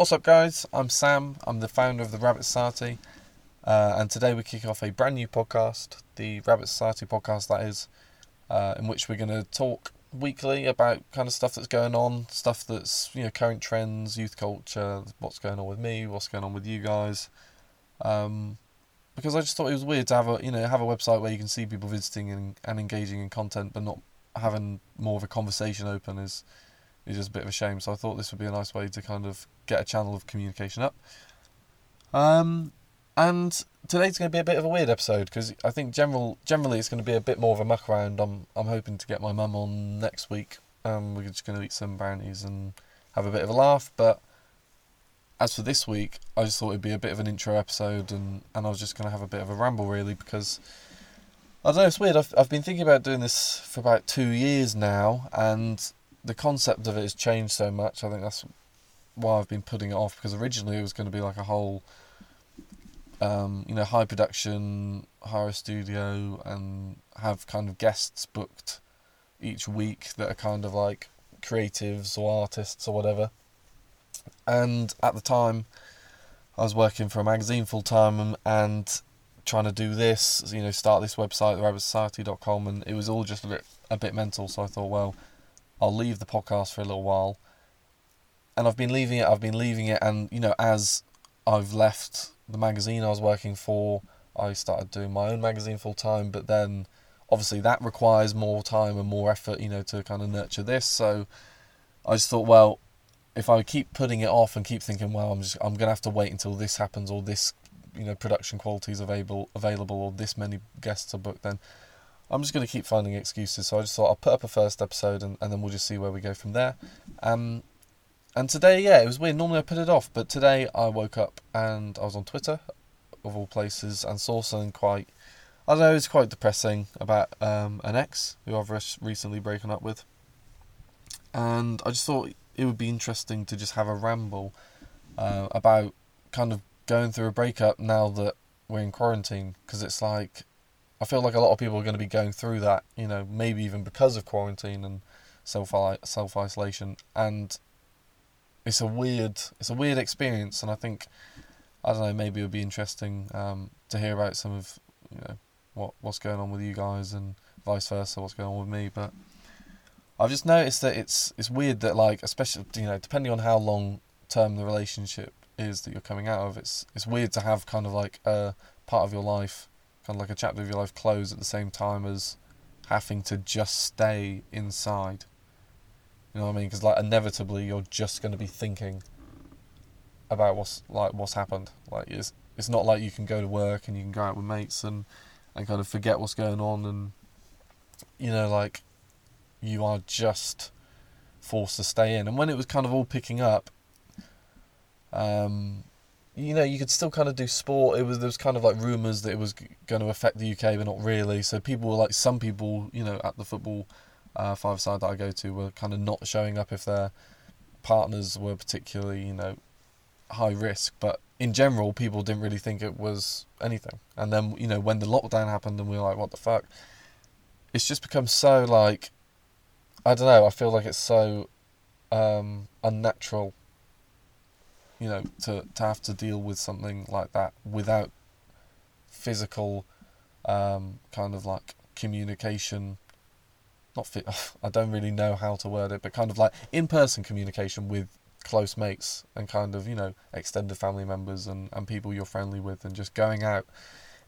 What's up, guys? I'm Sam. I'm the founder of the Rabbit Society, uh, and today we kick off a brand new podcast, the Rabbit Society podcast, that is, uh, in which we're going to talk weekly about kind of stuff that's going on, stuff that's you know current trends, youth culture, what's going on with me, what's going on with you guys. Um, because I just thought it was weird to have a you know have a website where you can see people visiting and, and engaging in content, but not having more of a conversation open is is just a bit of a shame. So I thought this would be a nice way to kind of get a channel of communication up. Um, and today's going to be a bit of a weird episode because I think general generally it's going to be a bit more of a muck around. I'm I'm hoping to get my mum on next week. Um, we're just going to eat some brownies and have a bit of a laugh. But as for this week, I just thought it'd be a bit of an intro episode, and and I was just going to have a bit of a ramble really because. I don't know, it's weird. I've, I've been thinking about doing this for about two years now, and the concept of it has changed so much. I think that's why I've been putting it off because originally it was going to be like a whole, um, you know, high production, hire studio, and have kind of guests booked each week that are kind of like creatives or artists or whatever. And at the time, I was working for a magazine full time and, and trying to do this, you know, start this website, therabbitsociety.com, and it was all just a bit, a bit mental. So I thought, well, I'll leave the podcast for a little while. And I've been leaving it, I've been leaving it, and, you know, as I've left the magazine I was working for, I started doing my own magazine full time, but then obviously that requires more time and more effort, you know, to kind of nurture this. So I just thought, well, if I keep putting it off and keep thinking, well, I'm just I'm gonna have to wait until this happens or this you know production quality is available available or this many guests are booked then I'm just going to keep finding excuses so I just thought I'll put up a first episode and, and then we'll just see where we go from there. Um, and today yeah it was weird. Normally I put it off but today I woke up and I was on Twitter of all places and saw something quite I don't know it's quite depressing about um, an ex who I've recently broken up with. And I just thought it would be interesting to just have a ramble uh, about kind of going through a breakup now that we're in quarantine. Because it's like I feel like a lot of people are going to be going through that, you know, maybe even because of quarantine and self self isolation, and it's a weird it's a weird experience, and I think I don't know maybe it would be interesting um, to hear about some of you know what what's going on with you guys and vice versa, what's going on with me, but. I've just noticed that it's it's weird that like especially you know depending on how long term the relationship is that you're coming out of. It's it's weird to have kind of like a part of your life, kind of like a chapter of your life, close at the same time as having to just stay inside. You know what I mean? Because like inevitably you're just going to be thinking about what's like what's happened. Like it's it's not like you can go to work and you can go out with mates and and kind of forget what's going on and you know like you are just forced to stay in. And when it was kind of all picking up, um, you know, you could still kind of do sport. It was there was kind of like rumours that it was going to affect the UK, but not really. So people were like, some people, you know, at the football uh, five side that I go to were kind of not showing up if their partners were particularly, you know, high risk. But in general, people didn't really think it was anything. And then, you know, when the lockdown happened, and we were like, what the fuck? It's just become so like, I don't know. I feel like it's so um, unnatural you know, to, to have to deal with something like that without physical um, kind of like communication. Not fit. I don't really know how to word it, but kind of like in-person communication with close mates and kind of you know extended family members and, and people you're friendly with and just going out.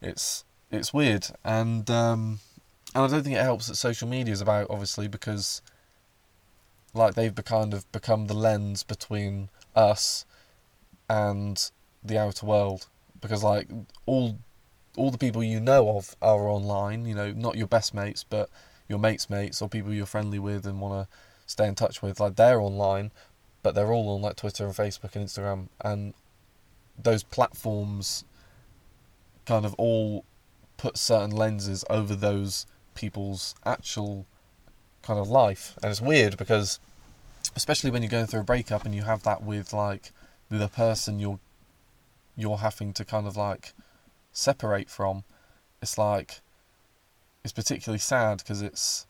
It's it's weird and um, and I don't think it helps that social media is about obviously because like they've kind of become the lens between us and the outer world because like all all the people you know of are online you know not your best mates but your mates mates or people you're friendly with and want to stay in touch with like they're online but they're all on like twitter and facebook and instagram and those platforms kind of all put certain lenses over those people's actual kind of life. And it's weird because especially when you're going through a breakup and you have that with like the person you're you're having to kind of like separate from, it's like it's particularly sad because it's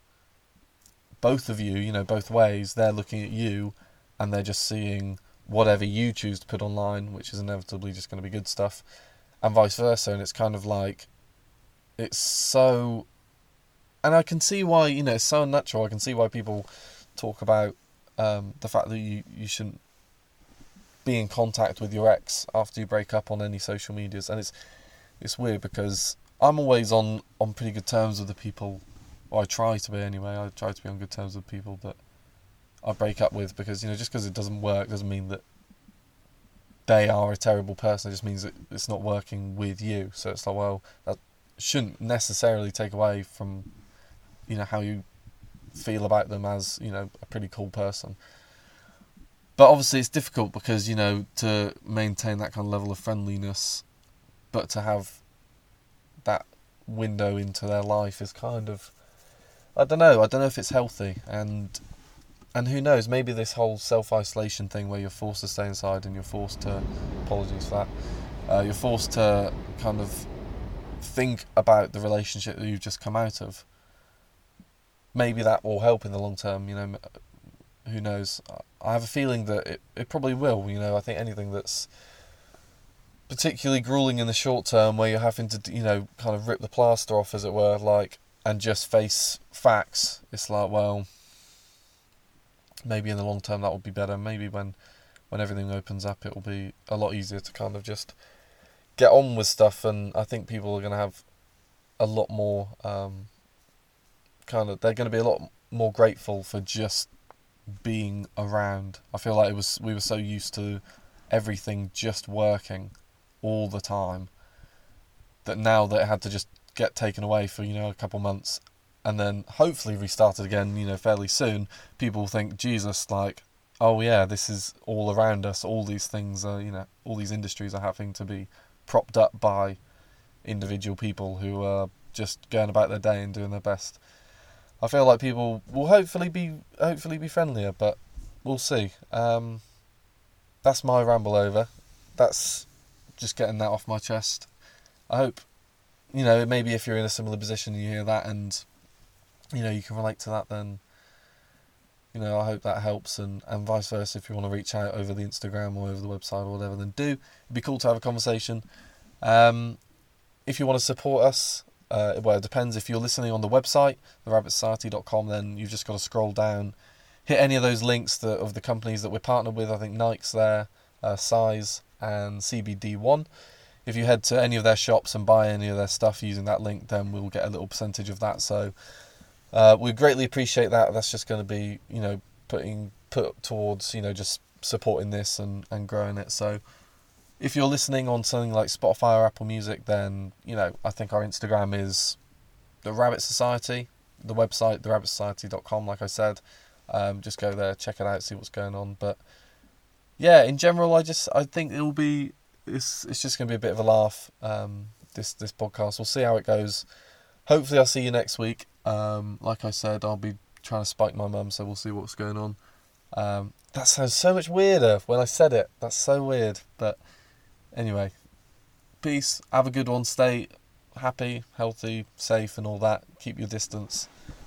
both of you, you know, both ways. They're looking at you, and they're just seeing whatever you choose to put online, which is inevitably just going to be good stuff, and vice versa. And it's kind of like, it's so, and I can see why you know it's so unnatural. I can see why people talk about um, the fact that you you shouldn't be in contact with your ex after you break up on any social medias, and it's it's weird because I'm always on on pretty good terms with the people. Or I try to be anyway. I try to be on good terms with people that I break up with because you know just because it doesn't work doesn't mean that they are a terrible person. It just means that it's not working with you. So it's like well that shouldn't necessarily take away from you know how you feel about them as you know a pretty cool person. But obviously it's difficult because you know to maintain that kind of level of friendliness, but to have that window into their life is kind of I don't know. I don't know if it's healthy and and who knows, maybe this whole self isolation thing where you're forced to stay inside and you're forced to, apologies for that, uh, you're forced to kind of think about the relationship that you've just come out of. Maybe that will help in the long term, you know, who knows. I have a feeling that it, it probably will, you know, I think anything that's particularly grueling in the short term where you're having to, you know, kind of rip the plaster off, as it were, like, and just face facts, it's like, well, maybe in the long term that will be better. Maybe when when everything opens up, it will be a lot easier to kind of just get on with stuff. And I think people are going to have a lot more um, kind of they're going to be a lot more grateful for just being around. I feel like it was we were so used to everything just working all the time that now that it had to just get taken away for you know a couple months and then hopefully restarted again, you know, fairly soon, people think, Jesus, like, oh yeah, this is all around us. All these things are, you know, all these industries are having to be propped up by individual people who are just going about their day and doing their best. I feel like people will hopefully be hopefully be friendlier, but we'll see. Um, that's my ramble over. That's just getting that off my chest. I hope, you know, maybe if you're in a similar position, and you hear that and you know you can relate to that then you know I hope that helps and and vice versa if you want to reach out over the Instagram or over the website or whatever then do it'd be cool to have a conversation um, if you want to support us uh, well it depends if you're listening on the website therabbitsociety.com then you've just got to scroll down hit any of those links that of the companies that we're partnered with I think Nike's there uh, size and CBD1 if you head to any of their shops and buy any of their stuff using that link then we'll get a little percentage of that so uh, we greatly appreciate that. That's just going to be, you know, putting put towards, you know, just supporting this and, and growing it. So if you're listening on something like Spotify or Apple Music, then, you know, I think our Instagram is the Rabbit Society, the website, therabbitsociety.com, like I said. Um, just go there, check it out, see what's going on. But yeah, in general, I just I think it will be it's it's just to be a bit of a laugh. Um, this this podcast, we'll see how it goes. Hopefully, I'll see you next week. Um, like I said, I'll be trying to spike my mum, so we'll see what's going on. Um, that sounds so much weirder when I said it. That's so weird. But anyway, peace. Have a good one. Stay happy, healthy, safe, and all that. Keep your distance.